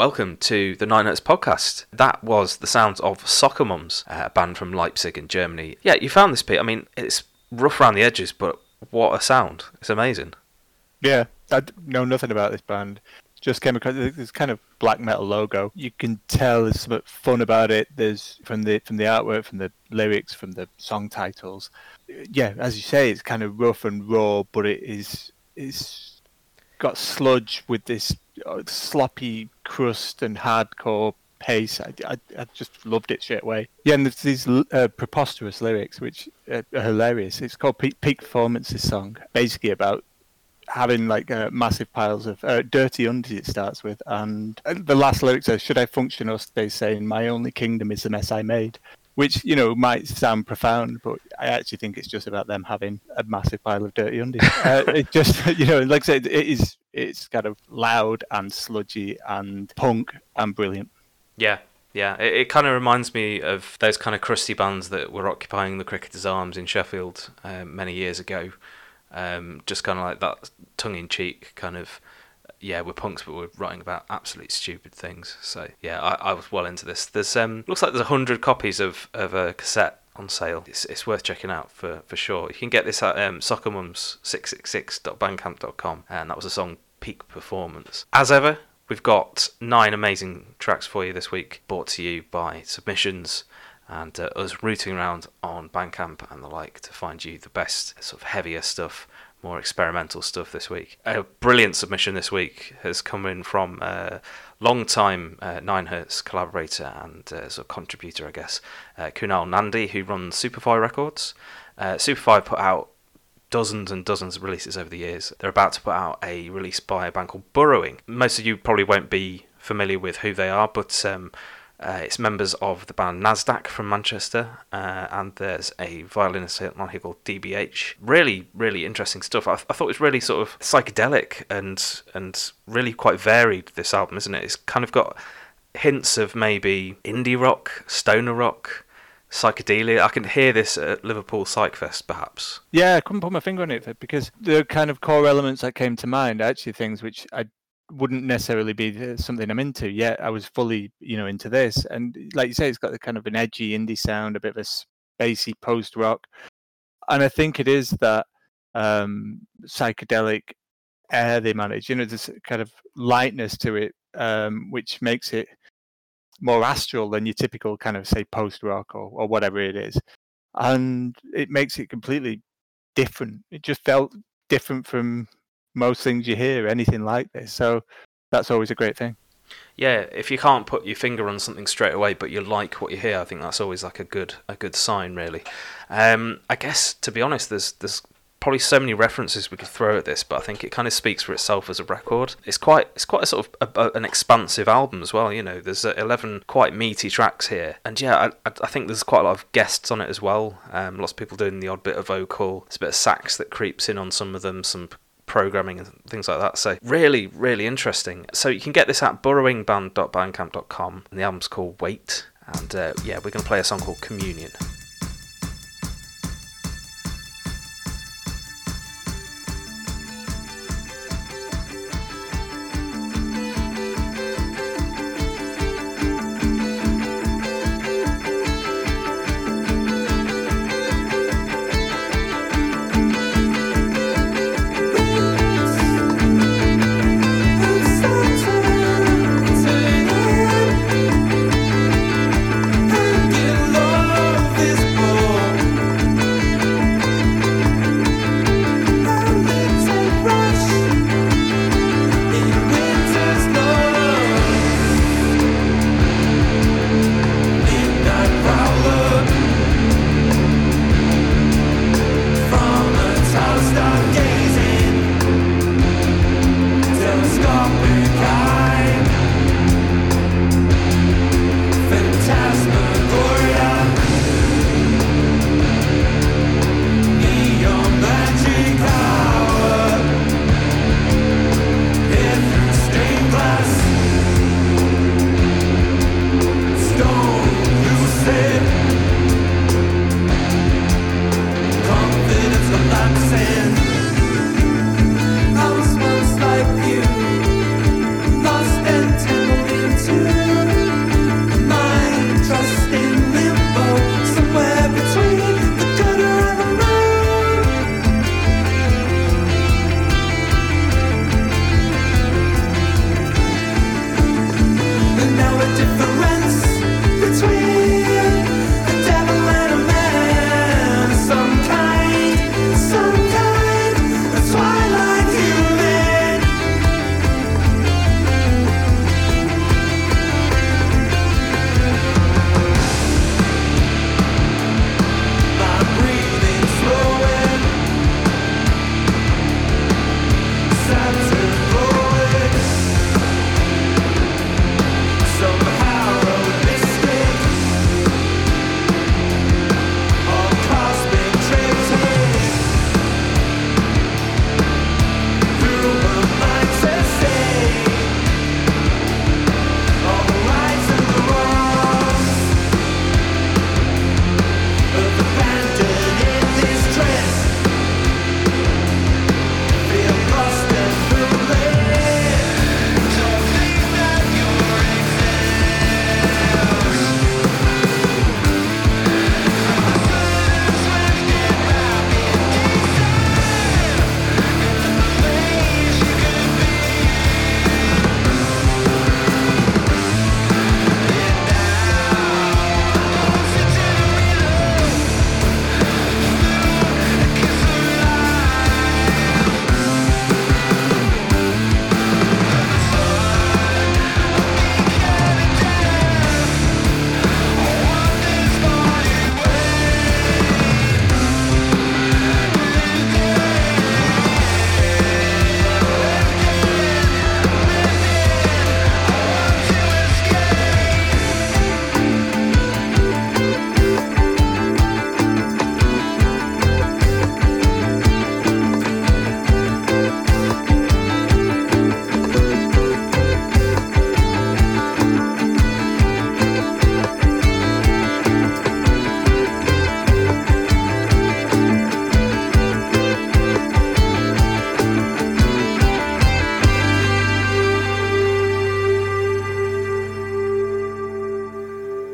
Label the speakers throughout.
Speaker 1: Welcome to the Nine Hertz podcast. That was the sounds of Soccer Mums, uh, a band from Leipzig in Germany. Yeah, you found this, Pete. I mean, it's rough around the edges, but what a sound! It's amazing.
Speaker 2: Yeah, I know nothing about this band. Just came across this kind of black metal logo. You can tell there's something fun about it. There's from the from the artwork, from the lyrics, from the song titles. Yeah, as you say, it's kind of rough and raw, but it is it's got sludge with this uh, sloppy crust and hardcore pace. I, I, I, just loved it straight away. Yeah, and there's these uh, preposterous lyrics which are hilarious. It's called Peak, Peak Performance. This song, basically about having like uh, massive piles of uh, dirty undies. It starts with, and the last lyric says, "Should I function or stay sane? My only kingdom is the mess I made." Which you know might sound profound, but I actually think it's just about them having a massive pile of dirty undies. uh, it just you know, like I said, it is it's kind of loud and sludgy and punk and brilliant.
Speaker 1: Yeah, yeah, it, it kind of reminds me of those kind of crusty bands that were occupying the Cricketers' Arms in Sheffield uh, many years ago. Um, just kind of like that tongue in cheek kind of, yeah, we're punks, but we're writing about absolutely stupid things. So yeah, I, I was well into this. There's um, looks like there's hundred copies of of a cassette on sale. It's, it's worth checking out for, for sure. You can get this at um, soccermums666.bandcamp.com, and that was a song Peak Performance. As ever, we've got nine amazing tracks for you this week, brought to you by submissions and uh, us rooting around on Bandcamp and the like to find you the best sort of heavier stuff, more experimental stuff this week. A brilliant submission this week has come in from a long-time uh, Nine Hertz collaborator and uh, sort of contributor, I guess, uh, Kunal Nandi, who runs Superfly Records. Uh, Superfly put out dozens and dozens of releases over the years. They're about to put out a release by a band called Burrowing. Most of you probably won't be familiar with who they are, but um, uh, it's members of the band Nasdaq from Manchester, uh, and there's a violinist on here called DBH. Really, really interesting stuff. I, I, thought it was really sort of psychedelic and and really quite varied. This album, isn't it? It's kind of got hints of maybe indie rock, stoner rock, psychedelia. I can hear this at Liverpool Psychfest, perhaps.
Speaker 2: Yeah, I couldn't put my finger on it because the kind of core elements that came to mind are actually things which I wouldn't necessarily be something I'm into. Yet I was fully, you know, into this. And like you say, it's got the kind of an edgy indie sound, a bit of a spacey post rock, and I think it is that um, psychedelic air they manage. You know, this kind of lightness to it, um, which makes it more astral than your typical kind of say post rock or, or whatever it is, and it makes it completely different. It just felt different from most things you hear anything like this. So that's always a great thing.
Speaker 1: Yeah, if you can't put your finger on something straight away, but you like what you hear, I think that's always like a good a good sign, really. Um, I guess to be honest, there's there's probably so many references we could throw at this, but I think it kind of speaks for itself as a record. It's quite it's quite a sort of a, a, an expansive album as well. You know, there's uh, eleven quite meaty tracks here, and yeah, I, I think there's quite a lot of guests on it as well. Um, lots of people doing the odd bit of vocal. There's a bit of sax that creeps in on some of them. Some programming and things like that. So really, really interesting. So you can get this at burrowingband.bandcamp.com, and the album's called Wait. And uh, yeah, we're going to play a song called Communion.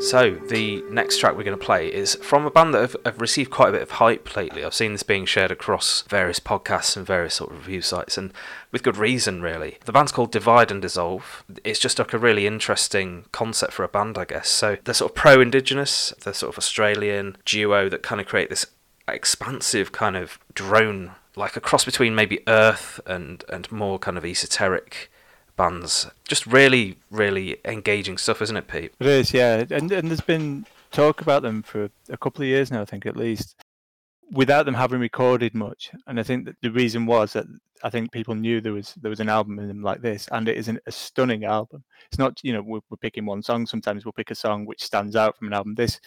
Speaker 1: So, the next track we're going to play is from a band that have, have, received quite a bit of hype lately. I've seen this being shared across various podcasts and various sort of review sites, and with good reason, really. The band's called Divide and Dissolve. It's just like a really interesting concept for a band, I guess. So, they're sort of pro indigenous, they're sort of Australian duo that kind of create this expansive kind of drone, like a cross between maybe Earth and, and more kind of esoteric bands. Just really, really engaging stuff, isn't it, Pete?
Speaker 2: It is, yeah. And and there's been talk about them for a couple of years now, I think at least, without them having recorded much. And I think that the reason was that I think people knew there was there was an album in them like this, and it is an, a stunning album. It's not you know we're, we're picking one song. Sometimes we'll pick a song which stands out from an album. This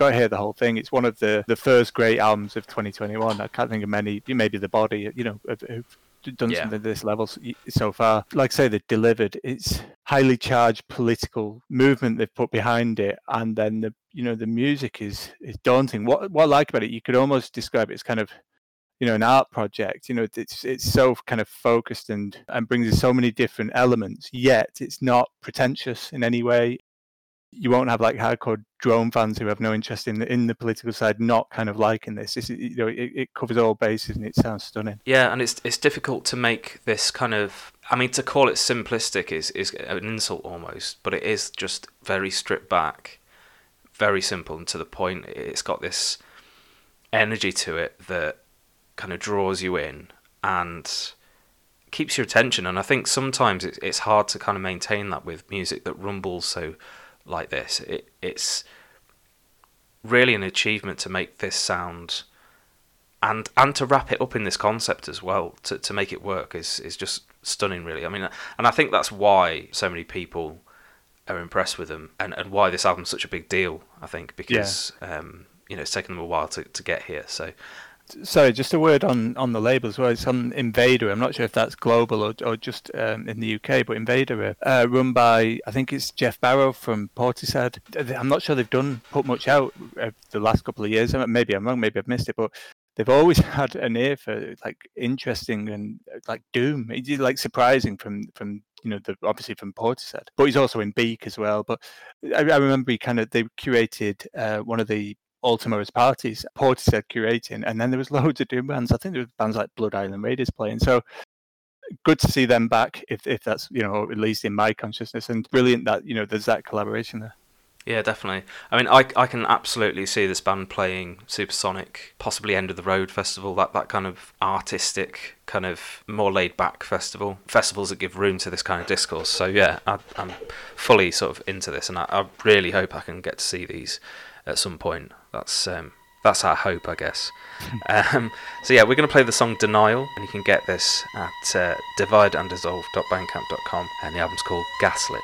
Speaker 2: got to hear the whole thing. It's one of the the first great albums of 2021. I can't think of many. Maybe the body, you know, done yeah. something at this level so far. Like I say, they've delivered. It's highly charged political movement they've put behind it, and then the you know the music is is daunting. What what I like about it, you could almost describe it as kind of you know an art project. You know, it's it's so kind of focused and and brings in so many different elements. Yet it's not pretentious in any way you won't have like hardcore drone fans who have no interest in the in the political side not kind of liking this. You know, it, it covers all bases and it sounds stunning.
Speaker 1: Yeah, and it's it's difficult to make this kind of. I mean, to call it simplistic is is an insult almost, but it is just very stripped back, very simple and to the point. It's got this energy to it that kind of draws you in and keeps your attention. And I think sometimes it's it's hard to kind of maintain that with music that rumbles so like this. It, it's really an achievement to make this sound and and to wrap it up in this concept as well to, to make it work is is just stunning really i mean and i think that's why so many people are impressed with them and, and why this album's such a big deal i think because yeah. um, you know it's taken them a while to, to get here so
Speaker 2: sorry, just a word on, on the label as well. It's on Invada. I'm not sure if that's global or, or just um, in the UK, but Invada, uh, run by I think it's Geoff Barrow from Portishead. I'm not sure they've done put much out uh, the last couple of years. Maybe I'm wrong. Maybe I've missed it, but they've always had an ear for like interesting and like doom, it's like surprising from from you know the obviously from Portishead, but he's also in Beak as well. But I, I remember he kind of they curated uh, one of the All Tomorrow's Parties, Portishead curating, and then there was loads of doom bands. I think there was bands like Blood Island Raiders playing. So good to see them back, if if that's you know at least in my consciousness, and brilliant that you know there's that collaboration there.
Speaker 1: Yeah, definitely. I mean, I, I can absolutely see this band playing Supersonic, possibly End of the Road Festival, that, that kind of artistic, kind of more laid back festival. Festivals that give room to this kind of discourse. So, yeah, I, am fully sort of into this, and I, I really hope I can get to see these at some point. That's um, that's our hope, I guess. um, so yeah, we're going to play the song "Denial," and you can get this at uh, divideanddissolve.bandcamp.com, and the album's called "Gaslit."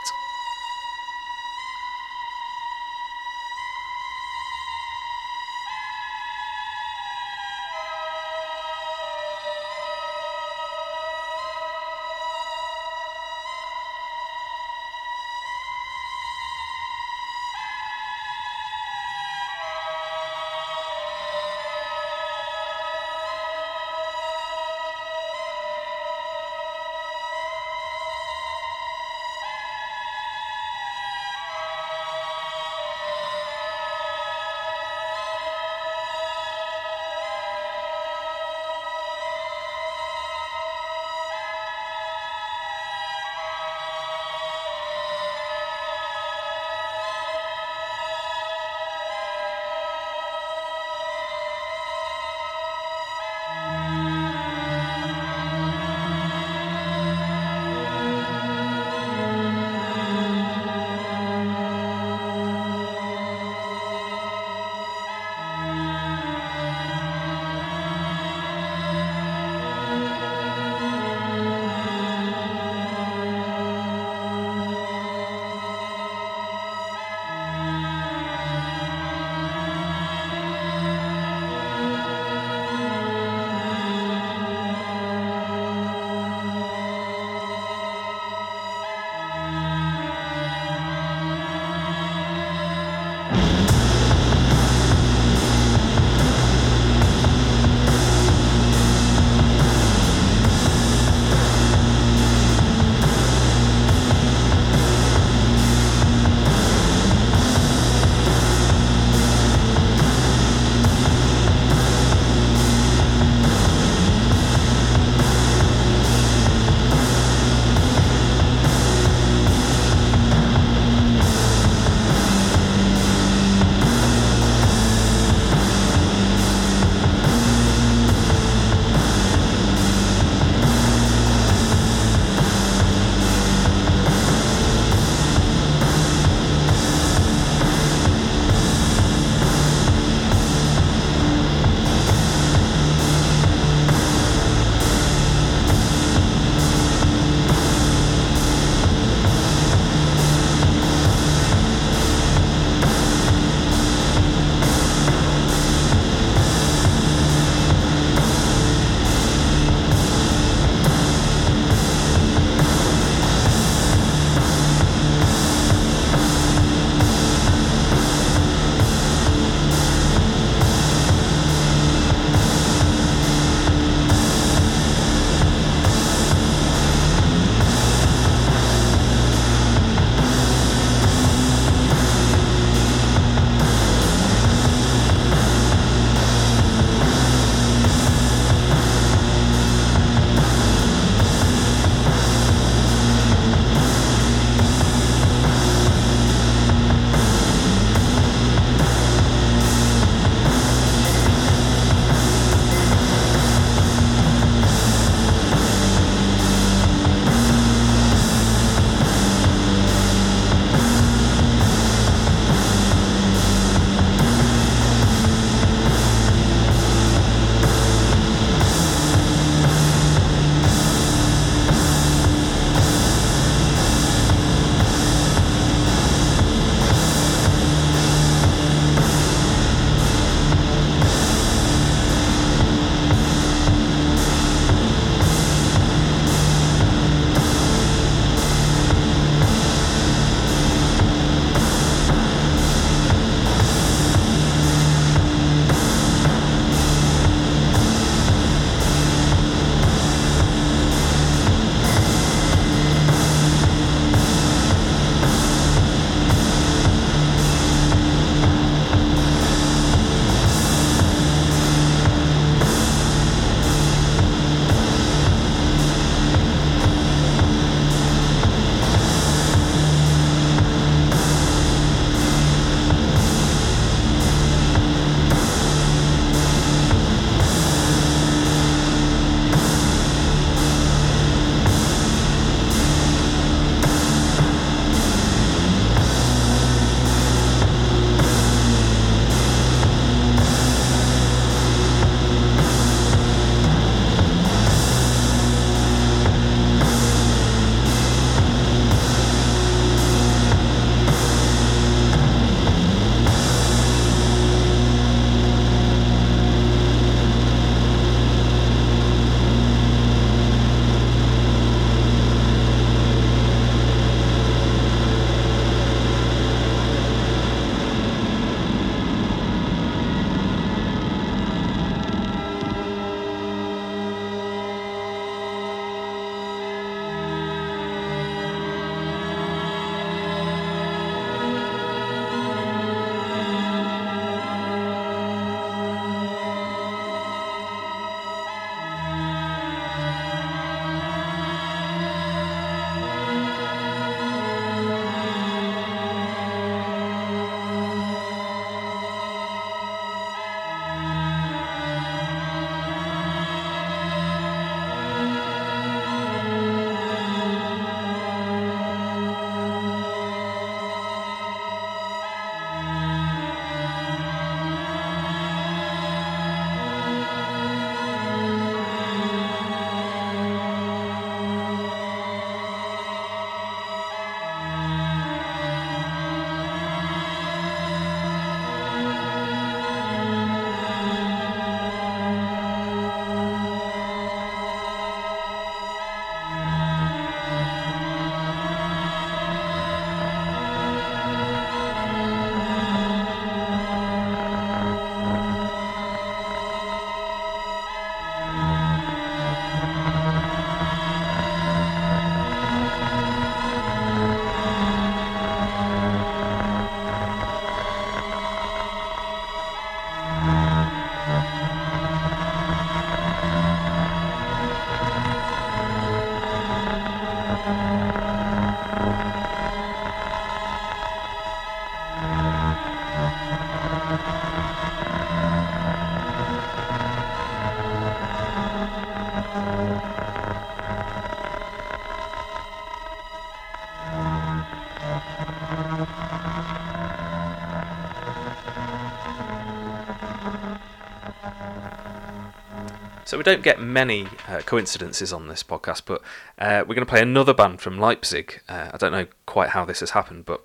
Speaker 1: So we don't get many uh, coincidences on this podcast, but uh, we're going to play another band from Leipzig. Uh, I don't know quite how this has happened, but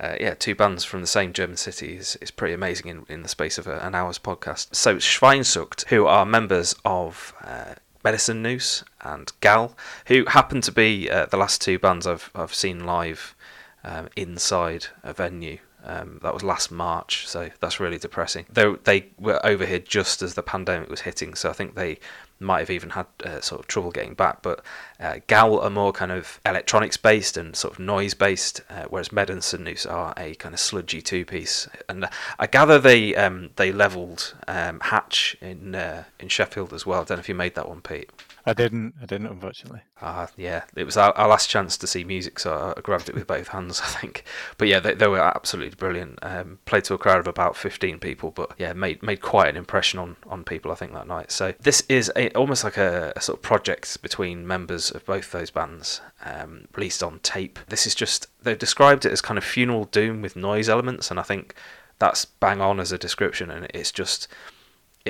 Speaker 1: uh, yeah, two bands from the same German city is, is pretty amazing in, in the space of a, an hour's podcast. So Schwindsucht, who are members of uh, Medicine Noose and Gal, who happen to be uh, the last two bands I've I've seen live um, inside a venue. Um, that was last March, so that's really depressing. They they were over here just as the pandemic was hitting, so I think they might have even had uh, sort of trouble getting back. But uh, Gal are more kind of electronics based and sort of noise based, uh, whereas and Noose are a kind of sludgy two piece. And I gather they um, they levelled um, Hatch in uh, in Sheffield as well. I don't know if you made that one, Pete.
Speaker 2: I didn't. I didn't, unfortunately.
Speaker 1: Ah, yeah. It was our, our, last chance to see music, so I grabbed it with both hands, I think. But yeah, they, they were absolutely brilliant. Um, played to a crowd of about 15 people, but yeah, made made quite an impression on, on people, I think, that night. So this is a, almost like a, a, sort of project between members of both those bands, um, released on tape. This is just, they've described it as kind of funeral doom with noise elements, and I think that's bang on as a description, and it's just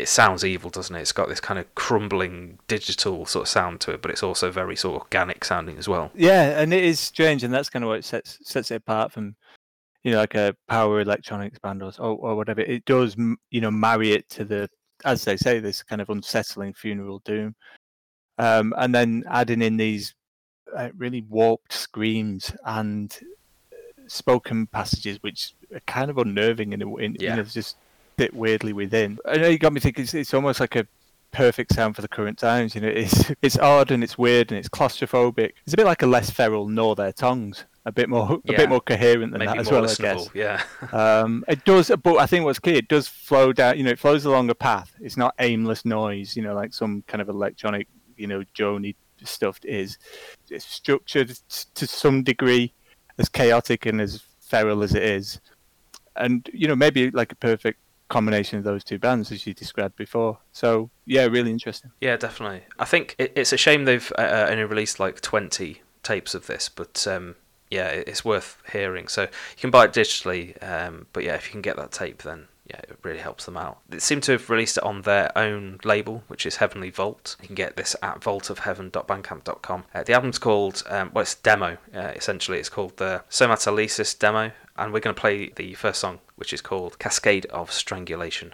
Speaker 1: it sounds evil, doesn't it? It's got this kind of crumbling digital sort of sound to it, but it's also very sort of organic sounding as well.
Speaker 2: Yeah, and it is strange, and that's kind of what sets sets it apart from you know like a power electronics band or or whatever. It does you know marry it to the as they say this kind of unsettling funeral doom, um, and then adding in these uh, really warped screams and uh, spoken passages which are kind of unnerving in a in, yeah. you know, just fit weirdly within. I know you got me thinking. It's, it's almost like a perfect sound for the current times. You know, it's it's odd and it's weird and it's claustrophobic. It's a bit like a less feral Gnaw Their Tongues. A bit more, yeah. a bit more coherent than
Speaker 1: Maybe
Speaker 2: that as well, I guess.
Speaker 1: Yeah.
Speaker 2: um, it does, but I think what's key, it does flow down. You know, it flows along a path. It's not aimless noise. You know, like some kind of electronic, you know, Joni stuff is. It's structured to some degree, as chaotic and as feral as it is, and you know, maybe like a perfect combination of those two bands as you described before. So yeah, really interesting.
Speaker 1: Yeah, definitely. I think it, it's a shame they've uh, uh only released like twenty tapes of this, but um, yeah, it's worth hearing. So you can buy it digitally, um, but yeah, if you can get that tape, then yeah, it really helps them out. They seem to have released it on their own label, which is Heavenly Vault. You can get this at vaultofheaven.bandcamp.com. Uh, the album's called, um, well, it's demo, uh, essentially. It's called the Somatolysis demo, and we're going to play the first song, which is called Cascade of Strangulation.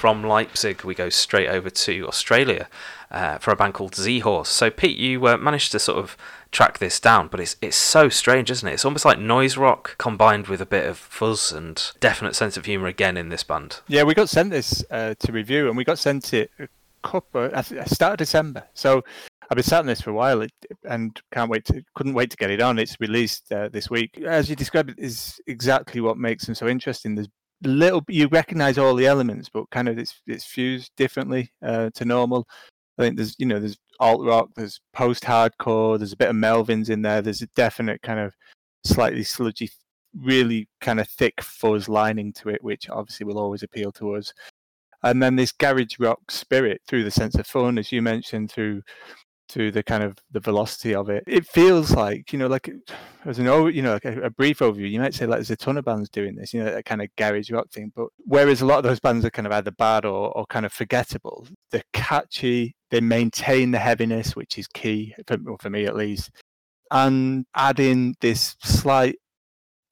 Speaker 1: From Leipzig, we go straight over to Australia uh, for a band called Zeahorse. So Pete, you uh, managed to sort of track this down, but it's it's so strange, isn't it? It's almost like noise rock combined with a bit of fuzz and definite sense of humour again in this band.
Speaker 2: Yeah, we got sent this uh, to review, and we got sent it a couple I start of December. So I've been sat on this for a while and can't wait to couldn't wait to get it on. It's released uh, this week. As you described, it is exactly what makes them so interesting. There's little you recognize all the elements, but kind of it's it's fused differently uh, to normal. I think there's you know there's alt rock, there's post hardcore, there's a bit of Melvins in there. There's a definite kind of slightly sludgy, really kind of thick fuzz lining to it, which obviously will always appeal to us. And then this garage rock spirit through the sense of fun, as you mentioned, through through the kind of the velocity of it. It feels like you know, like as an over, you know, like a, a, brief overview. You might say like there's a ton of bands doing this, you know, that kind of garage rock thing. But whereas a lot of those bands are kind of either bad or, or kind of forgettable, they're catchy. They maintain the heaviness, which is key for, for me at least, and adding this slight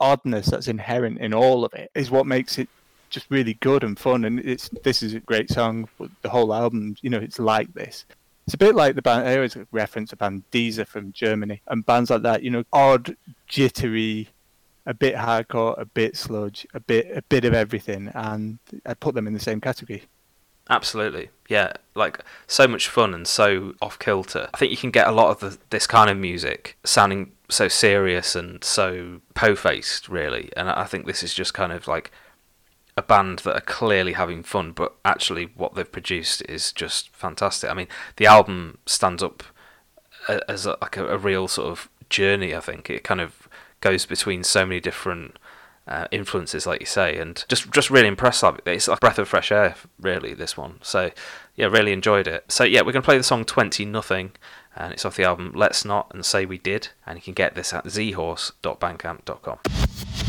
Speaker 2: oddness that's inherent in all of it is what makes it just really good and fun. And it's this is a great song. The whole album, you know, it's like this. It's a bit like the band. I always reference a band Deezer from Germany and bands like that. You know, odd, jittery, a bit hardcore, a bit sludge, a bit a bit of everything, and I put them in the same category.
Speaker 1: Absolutely, yeah. Like so much fun and so off kilter. I think you can get a lot of the, this kind of music sounding so serious and so po-faced, really. And I think this is just kind of like a band that are clearly having fun, but actually what they've produced is just fantastic. I mean, the album stands up as a, like a, a real sort of journey. I think it kind of goes between so many different uh, influences, like you say, and just just really impressed. It's like a breath of fresh air, really. This one, so yeah, really enjoyed it. So yeah, we're gonna play the song Twenty Nothing, and it's off the album Let's Not and Say We Did, and you can get this at zeahorse.bandcamp.com.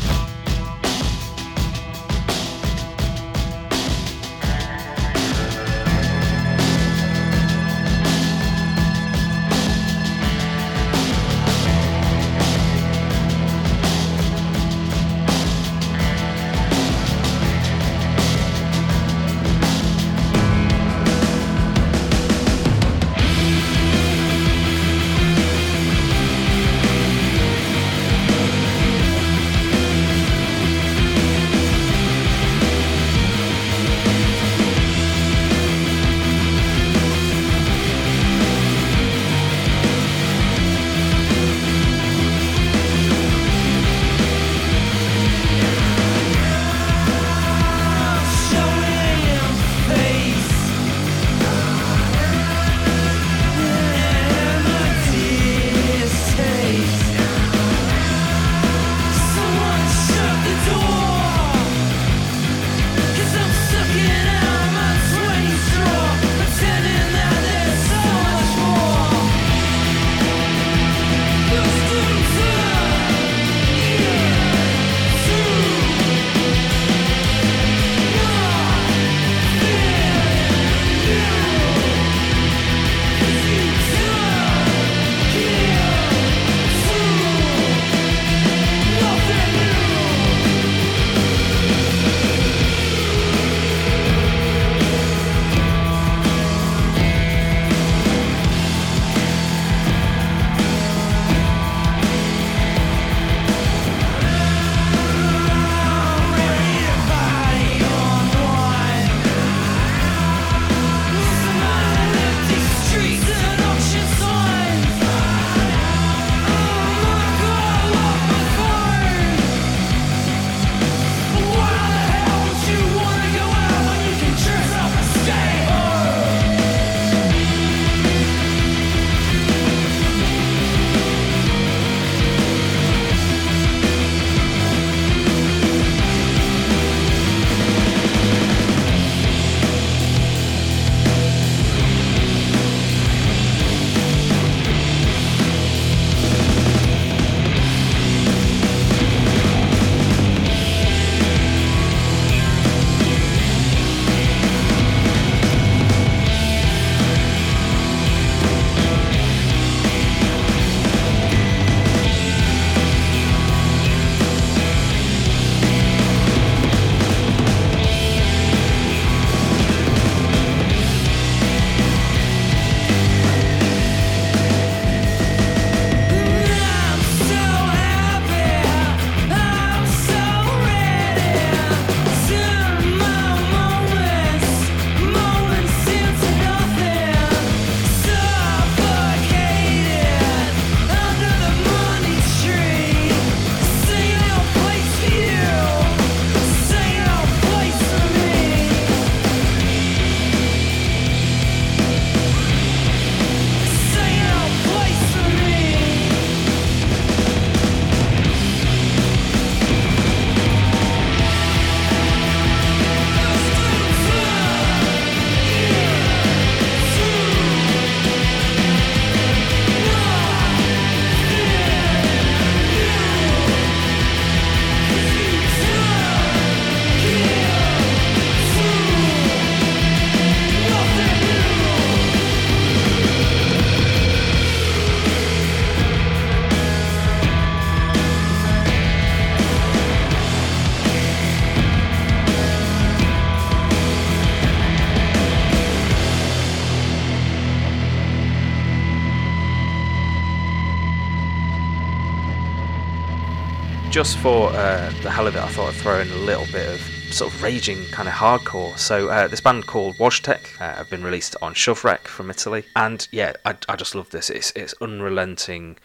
Speaker 1: for uh, the hell of it, I thought I'd throw in a little bit of sort of raging kind of hardcore. So uh, this band called Wojtek uh, have been released on Shovrek from Italy, and yeah, I, I just love this. It's it's unrelenting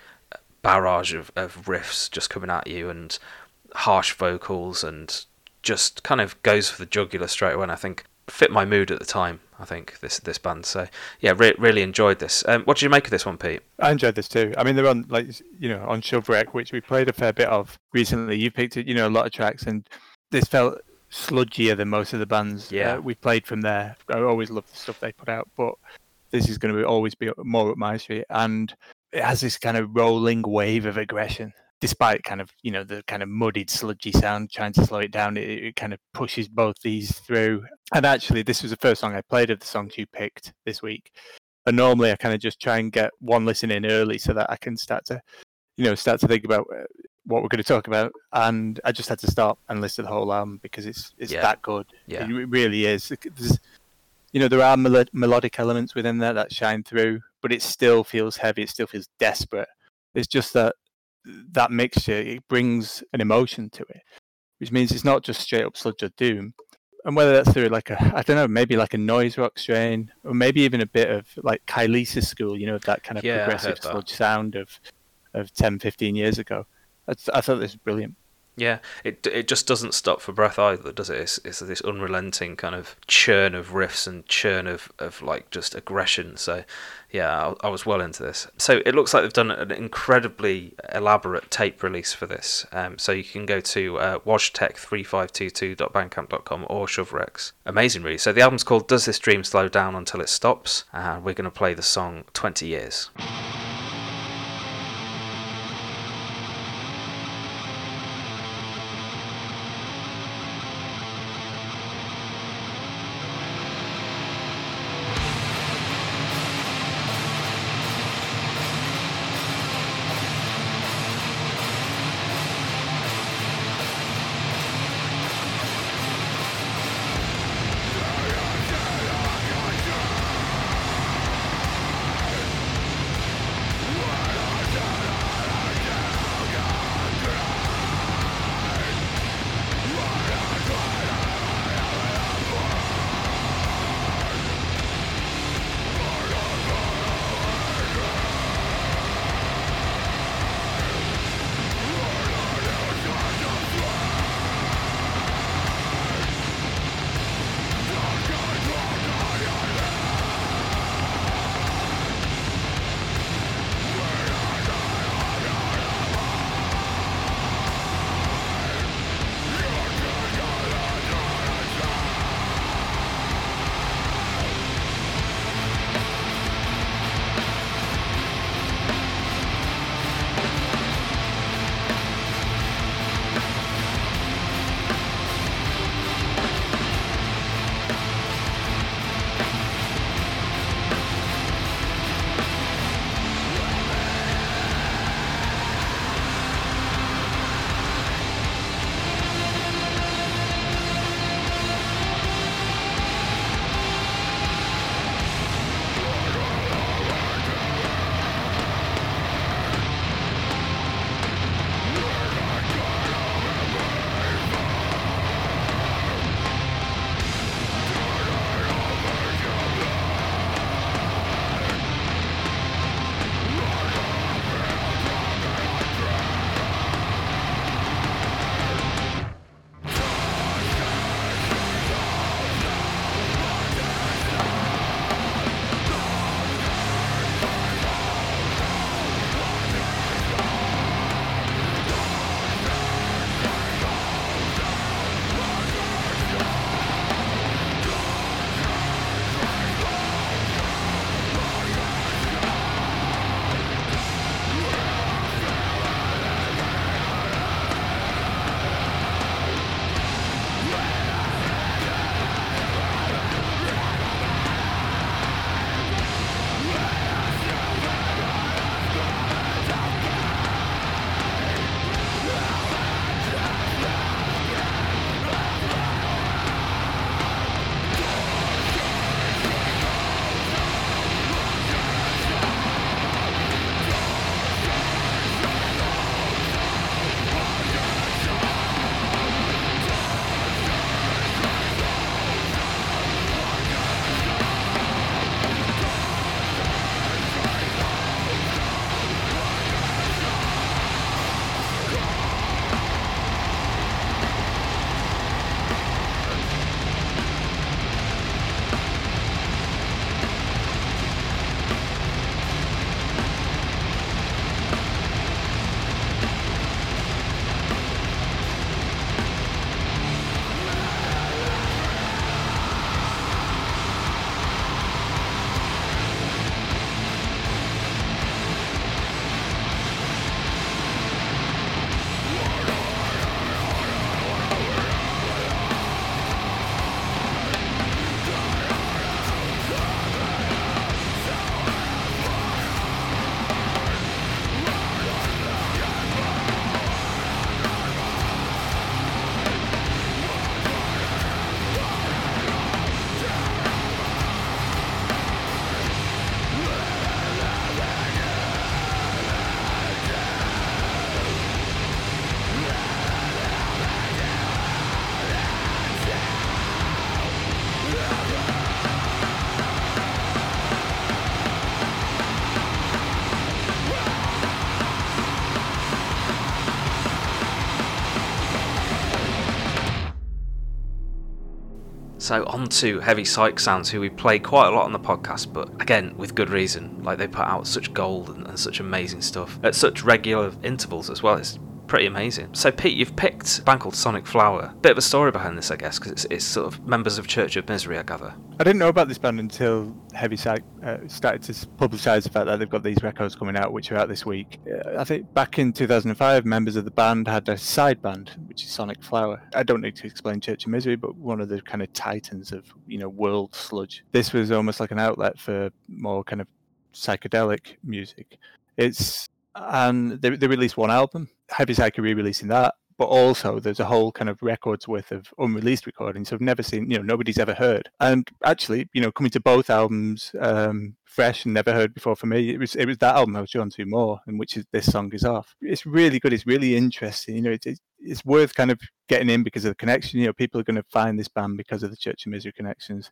Speaker 1: barrage of, of riffs just coming at you and harsh vocals and just kind of goes for the jugular straight away. And I think fit my mood at the time. I think this this band. So yeah, re- really enjoyed this. Um, what did you make of this one, Pete?
Speaker 2: I enjoyed this too. I mean, they're on like you know on Shovrek, which we played a fair bit of recently. You picked it, you know, a lot of tracks, and this felt sludgier than most of the bands
Speaker 1: yeah.
Speaker 2: Uh, we played from there. I always love the stuff they put out, but this is going to be, always be more up my street, and it has this kind of rolling wave of aggression despite kind of you know the kind of muddied sludgy sound trying to slow it down it, it, kind of pushes both these through. And actually this was the first song i played of the songs you picked this week. And normally i kind of just try and get one listen in early so that i can start to you know start to think about uh, what we're going to talk about. And i just had to stop and listen to the whole album because it's it's
Speaker 1: yeah.
Speaker 2: that good.
Speaker 1: Yeah.
Speaker 2: It really is. There's, you know there are mel- melodic elements within there that shine through but it still feels heavy. It still feels desperate. It's just that that mixture it brings an emotion to it, which means it's not just straight up sludge or doom. And whether that's through like a I don't know maybe like a noise rock strain or maybe even a bit of like Kylie's school, you know, that kind of
Speaker 1: yeah,
Speaker 2: progressive sludge sound of of 10, 15 years ago. I, I thought this was brilliant.
Speaker 1: Yeah, it it just doesn't stop for breath either, does it? It's, it's this unrelenting kind of churn of riffs and churn of, of like just aggression. So, yeah, I, I, was well into this. So it looks like they've done an incredibly elaborate tape release for this. Um, so you can go to uh, wojtek3522.bandcamp.com or Shovrek's. Amazing, really. So the album's called "Does This Dream Slow Down Until It Stops?" and we're going to play the song "20 Years." So on to Heavy Psych Sounds, who we play quite a lot on the podcast, but again with good reason. Like they put out such gold and, and such amazing stuff at such regular intervals as well. It's pretty amazing. So, Pete, you've picked a band called Sonic Flower. Bit of a story behind this, I guess, because it's, it's, sort of members of Church of Misery, I gather.
Speaker 2: I didn't know about this band until Heavy Psych uh, started to publicise the fact that they've got these records coming out, which are out this week. Uh, I think back in 2005, members of the band had a side band, which is Sonic Flower. I don't need to explain Church of Misery, but one of the kind of titans of you know world sludge. This was almost like an outlet for more kind of psychedelic music. It's and they, they released one album. Heavy Psych re-releasing that, but also there's a whole kind of records worth of unreleased recordings I've never seen, you know, nobody's ever heard. And actually, you know, coming to both albums um, fresh and never heard before for me, it was it was that album I was drawn to more, and which is this song is off. It's really good. It's really interesting. You know, it's it's worth kind of getting in because of the connection. You know, people are going to find this band because of the Church of Misery connections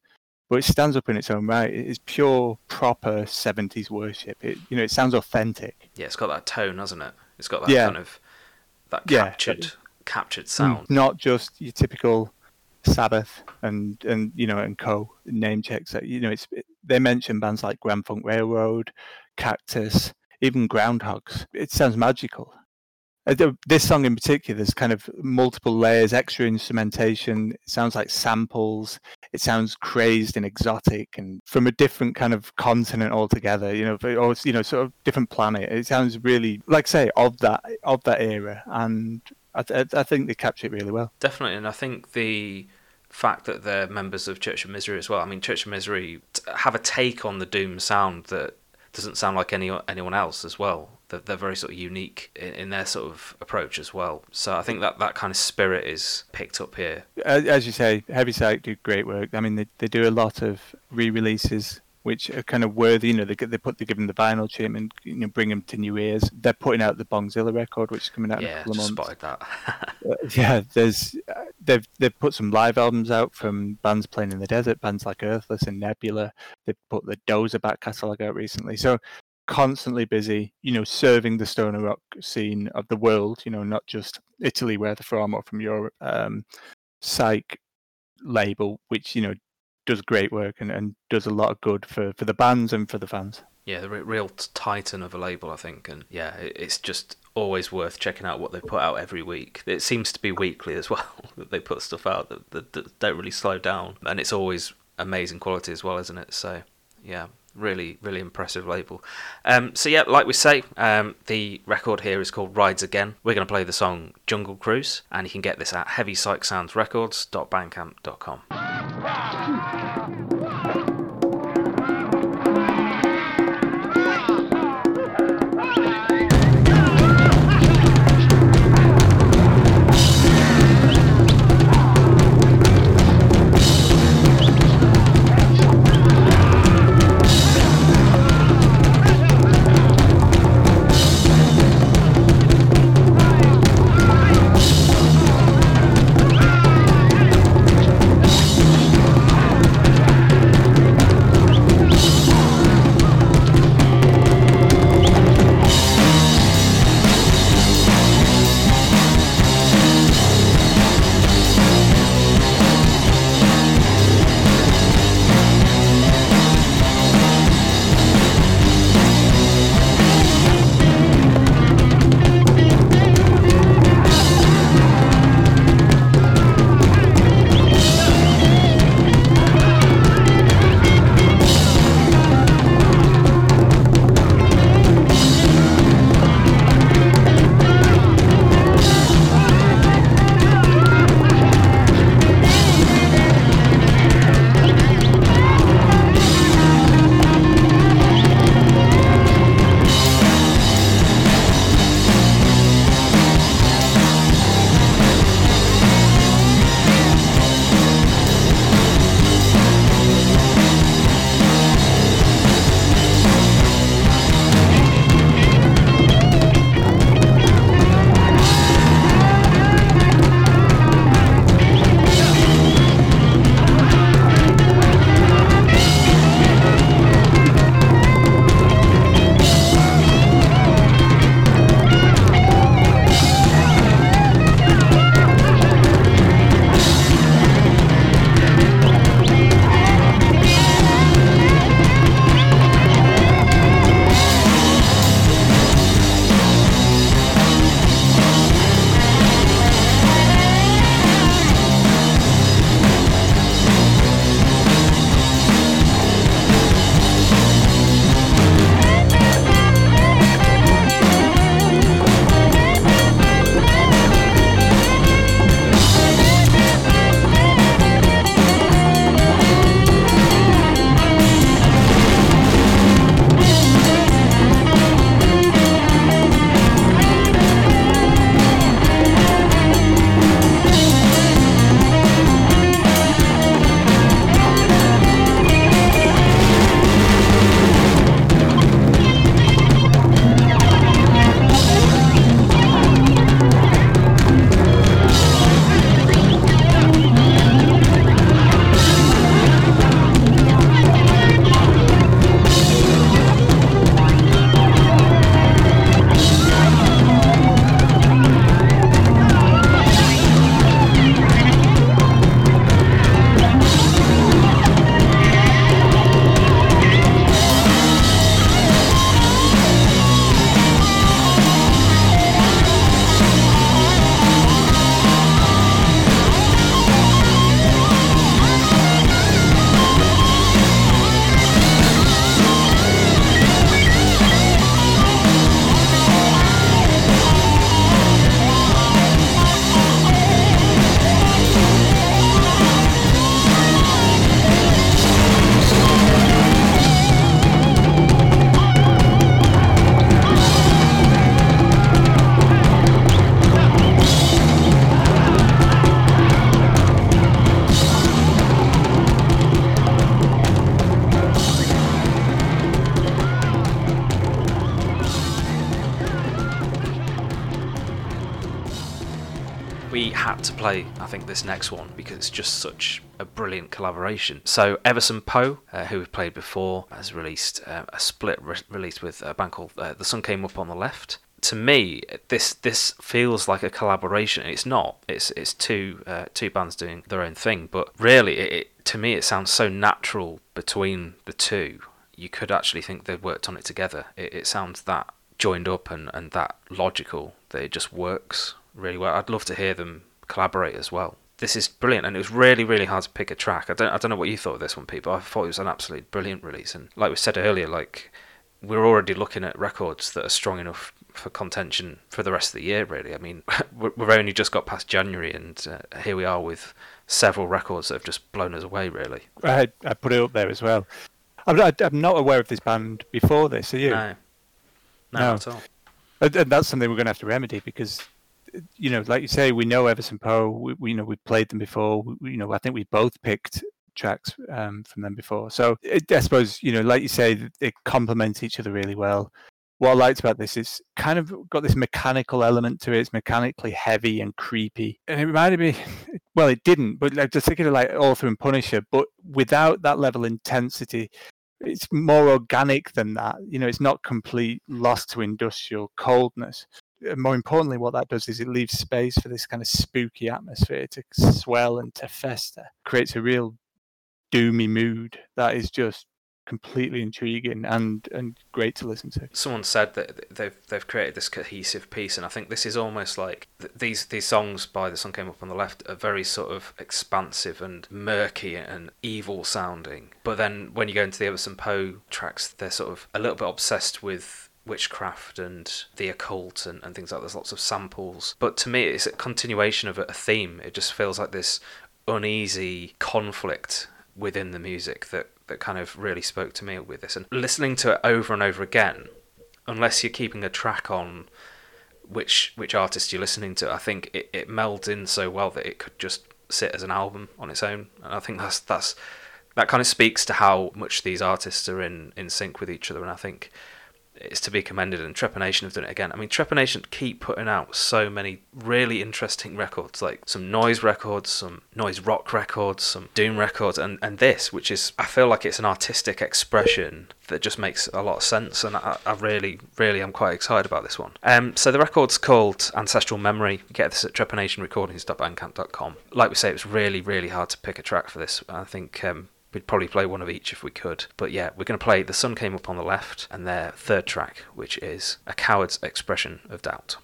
Speaker 2: but it stands up in its own right. It's pure, proper '70s worship. It, you know, it sounds authentic.
Speaker 1: Yeah, it's got that tone, hasn't it? It's got that yeah. kind of that captured, yeah. captured mm, sound.
Speaker 2: Not just your typical Sabbath and and you know and co name checks. You know, it's they mention bands like Grand Funk Railroad, Cactus, even Groundhogs. It sounds magical. Uh, this song in particular, there's kind of multiple layers, extra instrumentation. It sounds like samples. It sounds crazed and exotic, and from a different kind of continent altogether. You know, or you know, sort of different planet. It sounds really, like say, of that of that era, and I, th- I think they capture it really well.
Speaker 1: Definitely, and I think the fact that they're members of Church of Misery as well. I mean, Church of Misery have a take on the doom sound that doesn't sound like any anyone else as well they're, they're very sort of unique in, in, their sort of approach as well. So I think that that kind of spirit is picked up here.
Speaker 2: As you say, Heavy Psych do great work. I mean, they, they do a lot of re-releases which are kind of worthy. You know, they they put they give them the vinyl treatment, you know, bring them to new ears. They're putting out the Bongzilla record, which is coming out
Speaker 1: yeah,
Speaker 2: in a couple of months.
Speaker 1: spotted that.
Speaker 2: uh, yeah, there's uh, they've they've put some live albums out from bands playing in the desert, bands like Earthless and Nebula. They've put the Dozer back catalog out recently. So constantly busy, you know, serving the stoner rock scene of the world, you know, not just Italy where they're from or from your Um, Psych label, which, you know, does great work and, and does a lot of good for, for the bands and for the fans.
Speaker 1: Yeah, the real titan of a label, I think, and yeah, it's just always worth checking out what they put out every week. It seems to be weekly as well that they put stuff out that, that, that don't really slow down, and it's always amazing quality as well, isn't it? So yeah, really, really impressive label. Um, so yeah, like we say, um, the record here is called Rides Again. We're going to play the song Jungle Cruise, and you can get this at heavypsychsoundsrecords.bandcamp.com. think, this next one because it's just such a brilliant collaboration. So Everson Poe, uh, who we've played before, has released uh, a split re- release with a band called uh, The Sun Came Up on the Left. To me, this this feels like a collaboration. It's not. It's it's two uh, two bands doing their own thing. But really, it, it, to me, it sounds so natural between the two. You could actually think they'd worked on it together. It, it sounds that joined up and, and that logical that it just works really well. I'd love to hear them collaborate as well. This is brilliant, and it was really, really hard to pick a track. I don't, I don't know what you thought of this one, Pete, but I thought it was an absolutely brilliant release. And like we said earlier, like we're already looking at records that are strong enough for contention for the rest of the year. Really, I mean, we've only just got past January, and uh, here we are with several records that have just blown us away. Really,
Speaker 2: I, I put it up there as well. I'm not, I'm not aware of this band before this. Are you?
Speaker 1: No, no,
Speaker 2: No.
Speaker 1: at all.
Speaker 2: And, and that's something we're going to have to remedy because, you know, like you say, we know Everson Poe. We, we you know we've played them before. We, you know, I think we both picked tracks um, from them before. So it, I suppose you know, like you say, they complement each other really well. What I liked about this is kind of got this mechanical element to it. It's mechanically heavy and creepy, and it reminded me. Well, it didn't, but like of like Author and Punisher, but without that level of intensity it's more organic than that. You know, it's not complete lost to industrial coldness. More importantly, what that does is it leaves space for this kind of spooky atmosphere to swell and to fester. Creates a real doomy mood that is just completely intriguing and and great to listen to.
Speaker 1: someone said that they've they've created this cohesive piece, and I think this is almost like th- these these songs by the Sun Came Up on the Left are very sort of expansive and murky and evil sounding. But then when you go into the Everson Poe tracks, they're sort of a little bit obsessed with witchcraft and the occult and, and things like that. There's lots of samples. But to me, it's a continuation of a theme. It just feels like this uneasy conflict within the music that, that kind of really spoke to me with this. And listening to it over and over again, unless you're keeping a track on which which artist you're listening to, I think it, it melds in so well that it could just sit as an album on its own. And I think that's that's that kind of speaks to how much these artists are in, in sync with each other. And I think it's to be commended. And Trepanation have done it again. I mean, Trepanation keep putting out so many really interesting records, like some noise records, some noise rock records, some doom records, and, and this, which is, I feel like it's an artistic expression that just makes a lot of sense. And I, I really, really am quite excited about this one. Um, so the record's called Ancestral Memory. You get this at trepanationrecordings.bandcamp.com. Like we say, it was really, really hard to pick a track for this. I think um, We'd probably play one of each if we could. But yeah, we're going to play The Sun Came Up on the Left and their third track, which is A Coward's Expression of Doubt.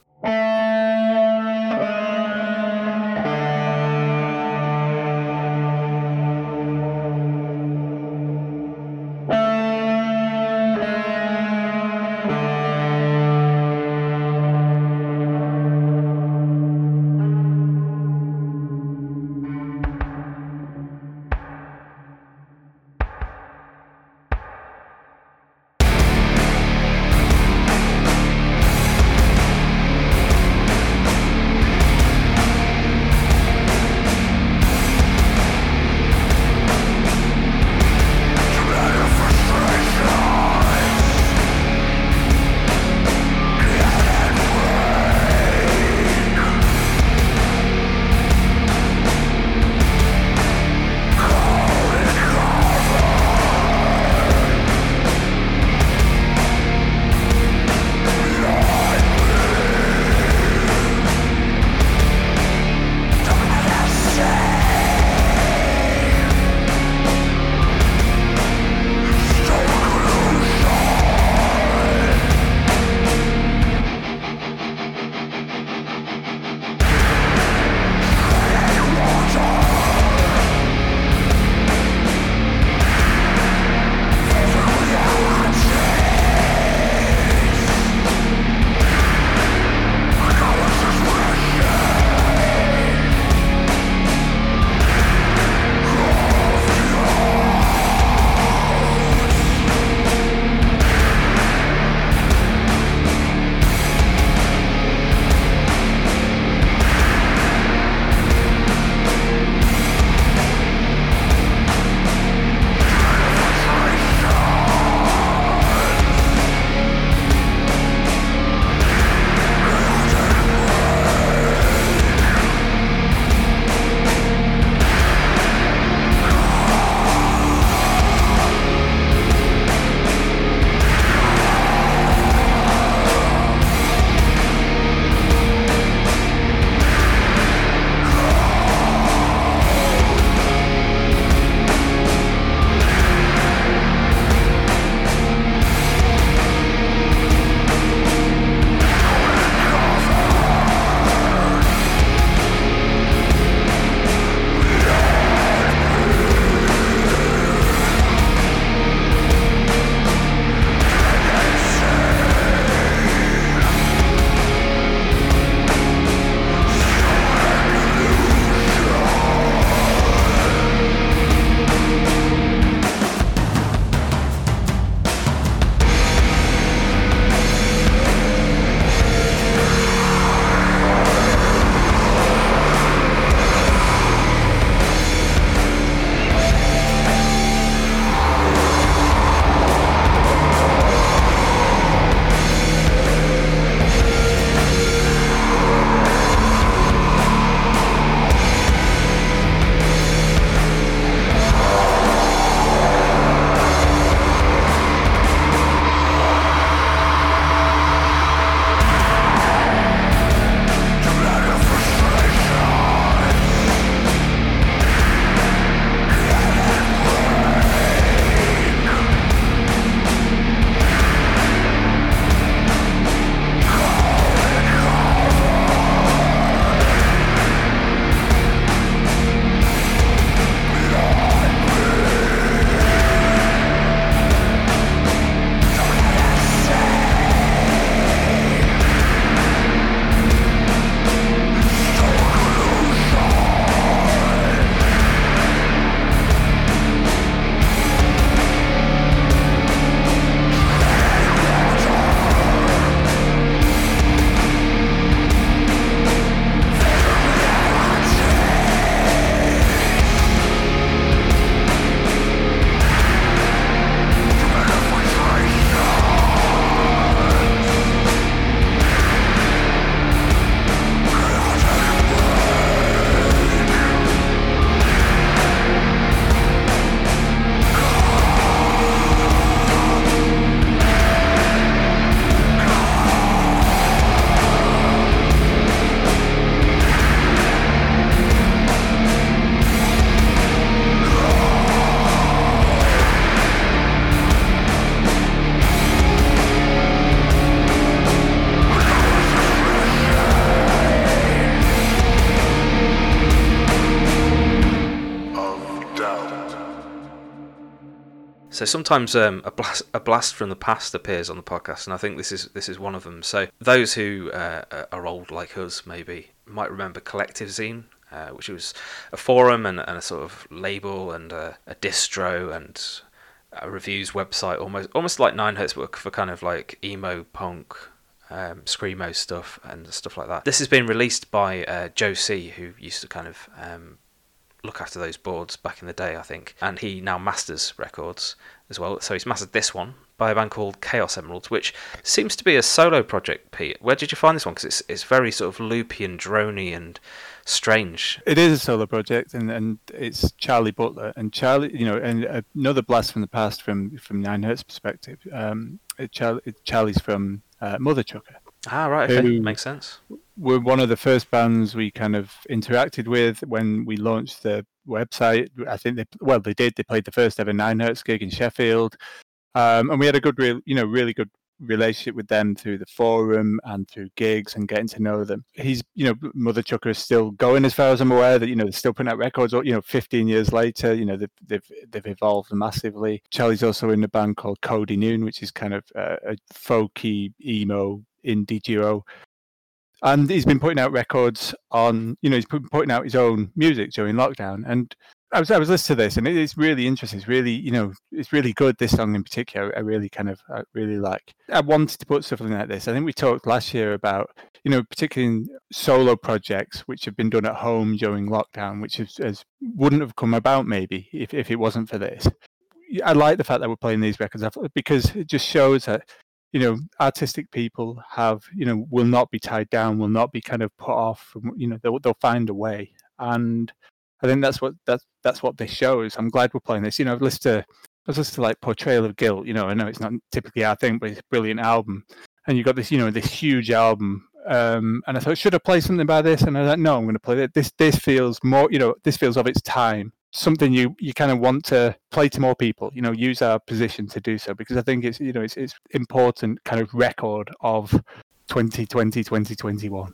Speaker 1: So sometimes um, a blast a blast from the past appears on the podcast, and I think this is this is one of them. So those who uh, are old like us maybe might remember Collective Zine. Uh, which was a forum and, and, a sort of label and a, a distro and a reviews website, almost almost like Nine Hertz, but for kind of like emo punk um, screamo stuff and stuff like that. This has been released by uh, Joe C, who used to kind of um, look after those boards back in the day, I think. And he now masters records as well. So he's mastered this one by a band called Chaos Emeralds, which seems to be a solo project. Pete, where did you find this one? Because it's it's very sort of loopy and drony and strange.
Speaker 2: It is a solo project, and, and it's Charlie Butler and Charlie. You know, and another blast from the past from from Nine Hertz perspective. Um, Charlie, Charlie's from uh, Mother Chucker.
Speaker 1: Ah, right. Okay, makes sense.
Speaker 2: We're one of the first bands we kind of interacted with when we launched the website. I think they well they did. They played the first ever Nine Hertz gig in Sheffield, um, and we had a good, real you know, really good relationship with them through the forum and through gigs and getting to know them. He's, you know, Mother Chucker is still going as far as I'm aware that, you know, they're still putting out records, or, you know, 15 years later, you know, they've, they've, they've evolved massively. Charlie's also in a band called Cody Noon, which is kind of a, a folky, emo, indie duo. And he's been putting out records on, you know, he's putting out his own music during lockdown. And I was I was listening to this, and it is really interesting. It's really you know it's really good. This song in particular, I really kind of I really like. I wanted to put something like this. I think we talked last year about you know particularly in solo projects which have been done at home during lockdown, which has, has wouldn't have come about maybe if if it wasn't for this. I like the fact that we're playing these records because it just shows that you know artistic people have you know will not be tied down, will not be kind of put off. From, you know they'll they'll find a way and I think that's what that's that's what this shows. I'm glad we're playing this. You know, I've listened to I was listening to like Portrayal of Guilt. You know, I know it's not typically our thing, but it's a brilliant album. And you got this, you know, this huge album. Um, and I thought, should I play something by this? And I was like, no, I'm going to play it. This this feels more, you know, this feels of its time. Something you you kind of want to play to more people. You know, use our position to do so because I think it's you know it's it's important kind of record of 2020 2021.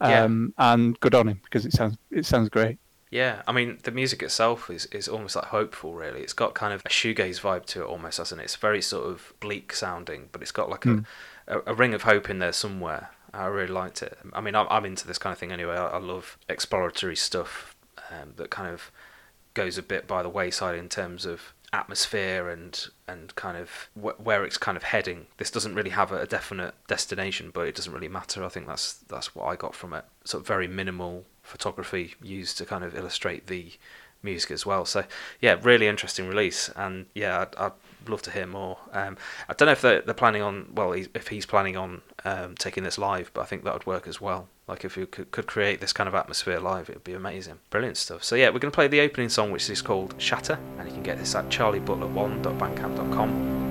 Speaker 2: Yeah. Um, and good on him because it sounds it sounds great.
Speaker 1: Yeah, I mean the music itself is, is almost like hopeful. Really, it's got kind of a shoegaze vibe to it, almost, hasn't it? It's very sort of bleak sounding, but it's got like mm. a, a, a ring of hope in there somewhere. I really liked it. I mean, I'm, I'm into this kind of thing anyway. I, I love exploratory stuff um, that kind of goes a bit by the wayside in terms of atmosphere and and kind of wh- where it's kind of heading. This doesn't really have a, a, definite destination, but it doesn't really matter. I think that's that's what I got from it. Sort of very minimal photography used to kind of illustrate the music as well. So yeah, really interesting release, and yeah, I'd, I'd love to hear more. Um, I don't know if they're, they're planning on well, if he's planning on um, taking this live, but I think that would work as well. Like if you could, could create this kind of atmosphere live, it would be amazing. Brilliant stuff. So yeah, we're going to play the opening song, which is called Shatter, and you can get this at charliebutler1.bandcamp.com.